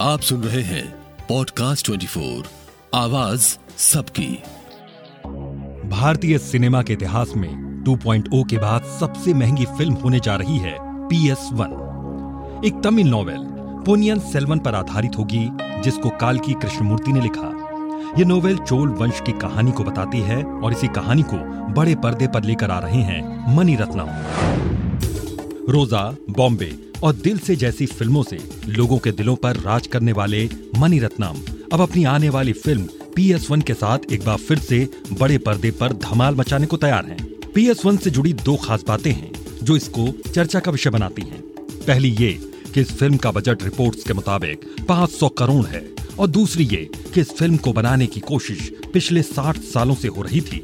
आप सुन रहे हैं पॉडकास्ट 24 आवाज़ सबकी। भारतीय सिनेमा के इतिहास में 2.0 के बाद सबसे महँगी फ़िल्म होने जा रही है पी एस वन एक तमिल नॉवेल पोनियन सेल्वन पर आधारित होगी, जिसको काल की कृष्णमूर्ति ने लिखा। यह नोवेल चोल वंश की कहानी को बताती है और इसी कहानी को बड़े पर्दे पर लेकर आ रहे हैं मनी रत्नम रोजा, बॉम्बे और दिल से जैसी फ़िल्मों से लोगों के दिलों पर राज करने वाले मनी रत्नम अब अपनी आने वाली फ़िल्म पी एस वन के साथ एक बार फिर से बड़े पर्दे पर धमाल मचाने को तैयार हैं। पी एस वन से जुड़ी दो खास बातें हैं जो इसको चर्चा का विषय बनाती हैं। पहली ये कि इस फ़िल्म का बजट रिपोर्ट्स के मुताबिक 500 करोड़ है और दूसरी ये कि इस फ़िल्म को बनाने की कोशिश पिछले 60 सालों से हो रही थी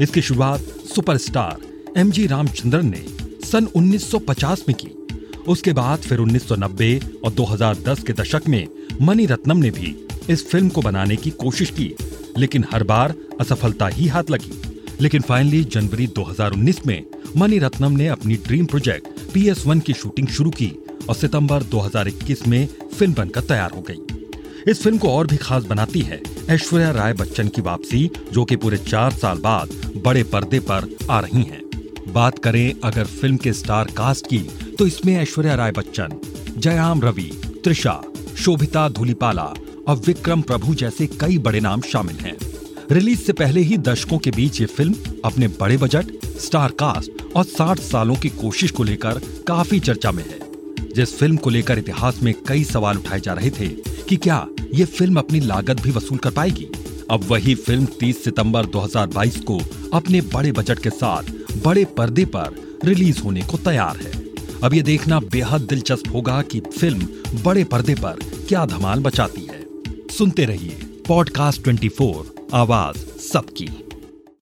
इसकी शुरुआत सुपरस्टार एम जी रामचंद्रन ने सन 1950 में की उसके बाद फिर 1990 और 2010 के दशक में मनी रत्नम ने भी इस फ़िल्म को बनाने की कोशिश की। लेकिन हर बार असफलता ही हाथ लगी। लेकिन फाइनली जनवरी 2019 में मनी रत्नम ने अपनी dream project P S one की शूटिंग शुरू की और सितंबर 2021 में फ़िल्म बनकर तैयार हो गई। इस फ़िल्म को और भी खास बनाती है ऐश्वर्या राय बच्चन की वापसी, जो कि पूरे चार साल बाद बड़े पर्दे पर आ रही हैं। बात करें अगर फ़िल्म के स्टार कास्ट की तो इसमें ऐश्वर्या राय बच्चन, जयराम रवि, त्रिशा, शोभिता धुलीपाला और विक्रम प्रभु जैसे कई बड़े नाम शामिल हैं। रिलीज़ से पहले ही दर्शकों के बीच ये फ़िल्म अपने बड़े बजट, स्टार कास्ट और 60 सालों की कोशिश को लेकर काफ़ी चर्चा में है। जिस फ़िल्म को लेकर इतिहास में कई सवाल उठाए जा रहे थे कि क्या ये फ़िल्म अपनी लागत भी वसूल कर पाएगी? अब वही फ़िल्म 30 सितंबर 2022 को अपने बड़े बजट के साथ बड़े पर्दे पर रिलीज़ होने को तैयार है। अब ये देखना बेहद दिलचस्प होगा कि फ़िल्म बड़े पर्दे पर क्या धमाल बचाती है। सुनते रहिए पॉडकास्ट 24 आवाज़ सबकी।